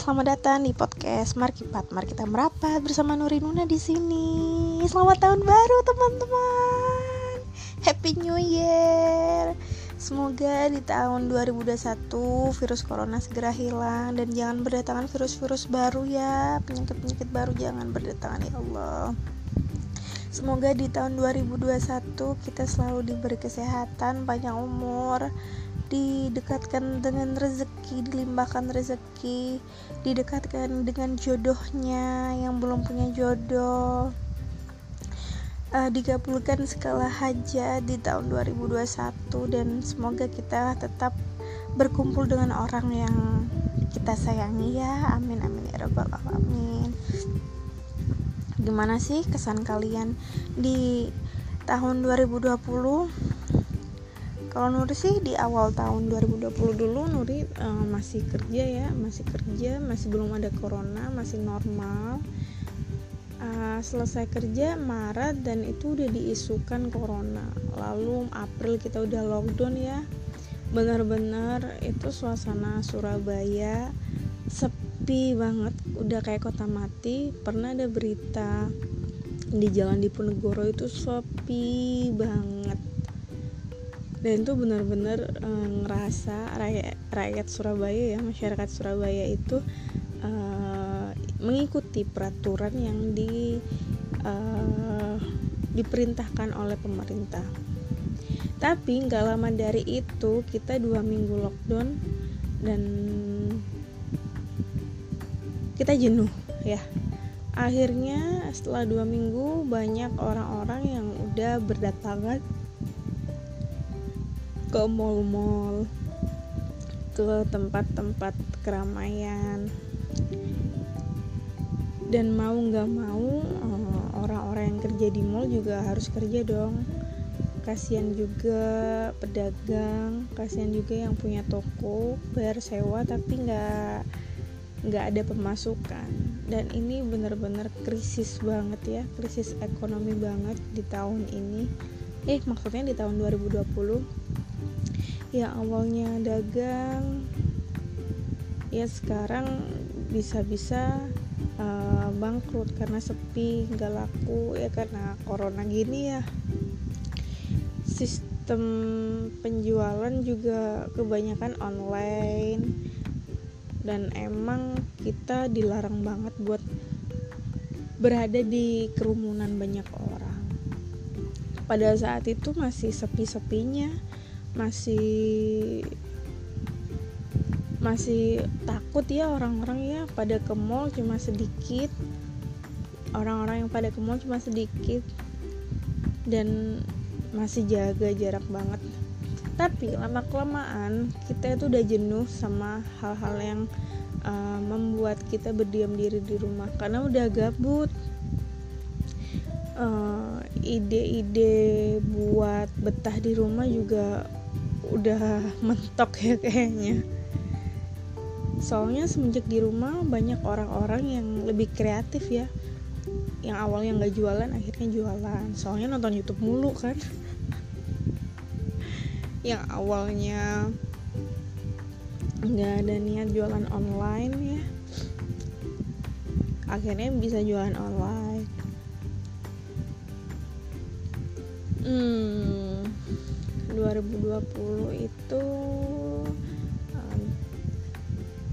selamat datang di podcast Markipat. Mari kita merapat bersama Nuri Nuna di sini. Selamat tahun baru teman-teman. Happy New Year. Semoga di tahun 2021 virus corona segera hilang dan jangan berdatangan virus-virus baru ya. Penyakit-penyakit baru jangan berdatangan ya Allah. Semoga di tahun 2021 kita selalu diberi kesehatan, panjang umur, didekatkan dengan rezeki, dilimpahkan rezeki, didekatkan dengan jodohnya yang belum punya jodoh. Uh, dikabulkan segala hajat di tahun 2021 dan semoga kita tetap berkumpul dengan orang yang kita sayangi ya. Amin amin ya rabbal alamin. Gimana sih kesan kalian di tahun 2020? Kalau Nuri sih di awal tahun 2020 dulu Nuri uh, masih kerja ya masih kerja masih belum ada corona masih normal. Uh, selesai kerja Maret dan itu udah diisukan corona. Lalu April kita udah lockdown ya. Benar-benar itu suasana Surabaya sepi banget udah kayak kota mati. Pernah ada berita di jalan Diponegoro itu sepi banget dan itu benar-benar uh, ngerasa rakyat, rakyat Surabaya ya masyarakat Surabaya itu uh, mengikuti peraturan yang di uh, diperintahkan oleh pemerintah. Tapi nggak lama dari itu kita dua minggu lockdown dan kita jenuh ya. Akhirnya setelah dua minggu banyak orang-orang yang udah berdatangan ke mall-mall ke tempat-tempat keramaian. Dan mau nggak mau eh, orang-orang yang kerja di mall juga harus kerja dong. Kasihan juga pedagang kasihan juga yang punya toko bayar sewa tapi nggak nggak ada pemasukan. Dan ini benar-benar krisis banget ya krisis ekonomi banget di tahun ini. Eh maksudnya di tahun 2020 yang awalnya dagang ya sekarang bisa-bisa uh, bangkrut karena sepi nggak laku ya karena corona gini ya. Sistem penjualan juga kebanyakan online dan emang kita dilarang banget buat berada di kerumunan banyak orang. Pada saat itu masih sepi-sepinya masih masih takut ya orang-orang ya pada ke mall cuma sedikit. Orang-orang yang pada ke mall cuma sedikit. Dan masih jaga jarak banget. Tapi lama kelamaan kita itu udah jenuh sama hal-hal yang uh, membuat kita berdiam diri di rumah karena udah gabut. Uh, ide-ide buat betah di rumah juga udah mentok ya kayaknya. Soalnya semenjak di rumah banyak orang-orang yang lebih kreatif ya. Yang awalnya nggak jualan akhirnya jualan. Soalnya nonton YouTube mulu kan. Yang awalnya nggak ada niat jualan online ya. Akhirnya bisa jualan online. Hmm 2020 itu um,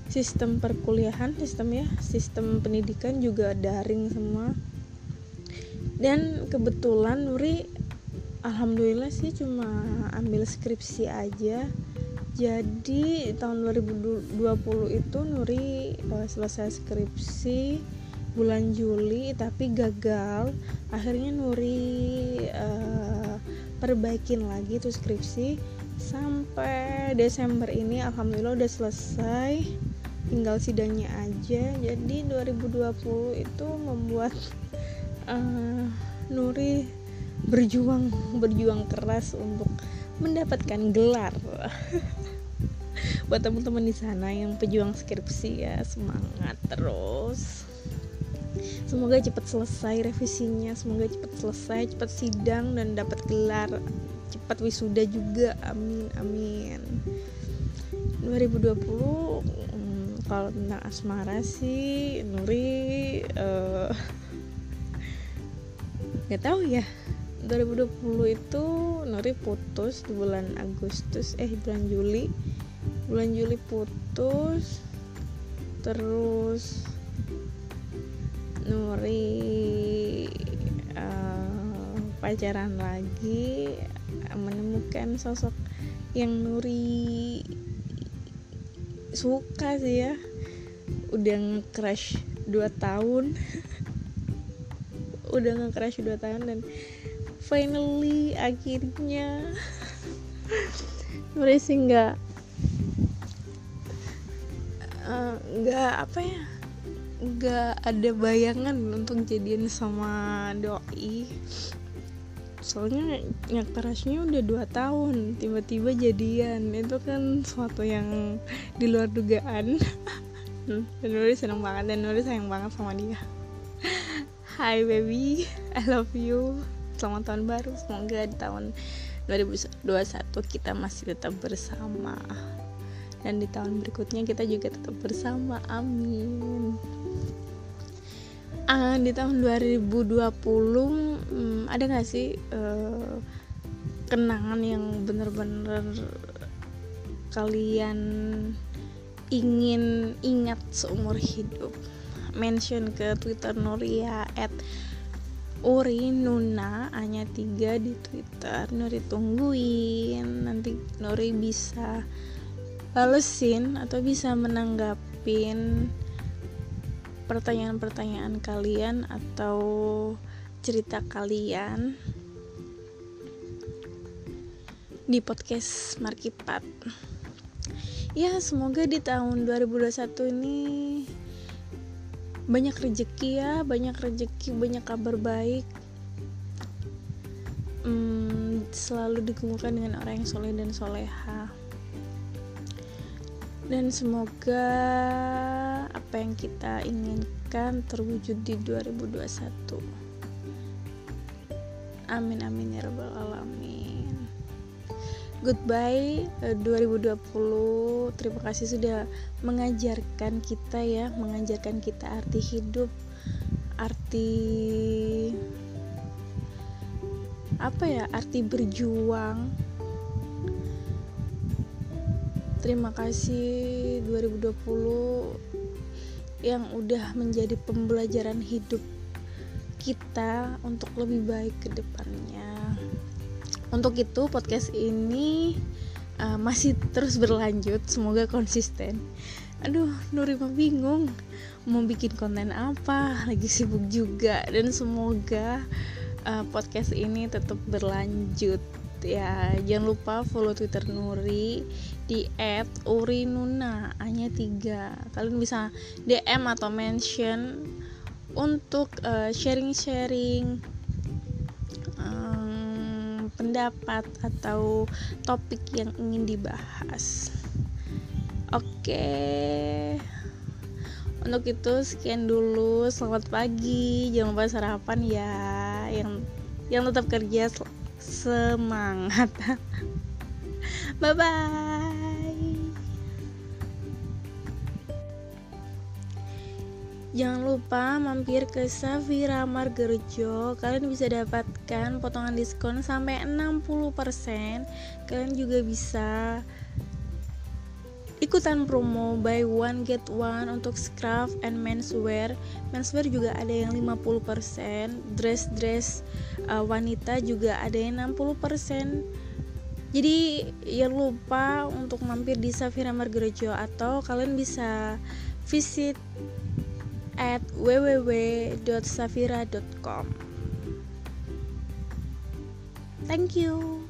sistem perkuliahan sistem ya sistem pendidikan juga daring semua. Dan kebetulan Nuri alhamdulillah sih cuma ambil skripsi aja. Jadi tahun 2020 itu Nuri uh, selesai skripsi bulan Juli tapi gagal. Akhirnya Nuri uh, perbaikin lagi tuh skripsi. Sampai Desember ini alhamdulillah udah selesai. Tinggal sidangnya aja. Jadi 2020 itu membuat uh, Nuri berjuang berjuang keras untuk mendapatkan gelar. Buat teman-teman di sana yang pejuang skripsi ya semangat terus semoga cepat selesai revisinya semoga cepat selesai cepat sidang dan dapat gelar cepat wisuda juga. Amin amin. 2020 hmm, kalau tentang asmara sih Nuri uh, nggak tahu ya. 2020 itu Nuri putus di bulan Agustus eh bulan Juli. Bulan Juli putus terus Nuri uh, pacaran lagi menemukan sosok yang Nuri suka sih ya. Udah nge-crush 2 tahun. Udah nge-crush 2 tahun dan finally akhirnya Nuri sih nggak eh, nggak apa ya nggak ada bayangan untuk jadian sama doi. Soalnya ngekerasnya udah dua tahun tiba-tiba jadian. Itu kan suatu yang di luar dugaan. Dan Nuri seneng banget dan Nuri sayang banget sama dia. Hai baby. I love you. Selamat tahun baru. Semoga di tahun 2021 kita masih tetap bersama. Dan di tahun berikutnya kita juga tetap bersama. Amin uh, di tahun 2020 um, ada gak sih uh, kenangan yang bener-bener kalian ingin ingat seumur hidup? Mention ke twitter Nuria at Uri Nuna hanya tiga di Twitter. Nuri tungguin nanti Nuri bisa balesin atau bisa menanggapin pertanyaan-pertanyaan kalian atau cerita kalian di podcast Markipat. Ya semoga di tahun 2021 ini banyak rezeki ya banyak rezeki banyak kabar baik. Hmm, selalu dikumpulkan dengan orang yang soleh dan soleha. Dan semoga apa yang kita inginkan terwujud di 2021 amin amin ya rabbal alamin. Goodbye 2020 eh, terima kasih sudah mengajarkan kita ya mengajarkan kita arti hidup arti apa ya arti berjuang. Terima kasih 2020 yang udah menjadi pembelajaran hidup kita untuk lebih baik ke depannya. Untuk itu podcast ini uh, masih terus berlanjut. Semoga konsisten. Aduh Nuri mah bingung. Mau bikin konten apa? Lagi sibuk juga. Dan semoga uh, podcast ini tetap berlanjut ya jangan lupa follow twitter Nuri di @urinuna hanya tiga kalian bisa DM atau mention untuk uh, sharing-sharing pendapat atau topik yang ingin dibahas. Oke. Untuk itu sekian dulu. Selamat pagi. Jangan lupa sarapan ya. Yang yang tetap kerja semangat. bye bye. Jangan lupa mampir ke Safira Margerjo Kalian bisa dapatkan potongan diskon sampai 60% Kalian juga bisa ikutan promo buy one get one untuk scrub and menswear menswear juga ada yang 50% dress dress uh, wanita juga ada yang 60% jadi jangan lupa untuk mampir di Safira Margerjo atau kalian bisa visit at www.safira.com. Thank you.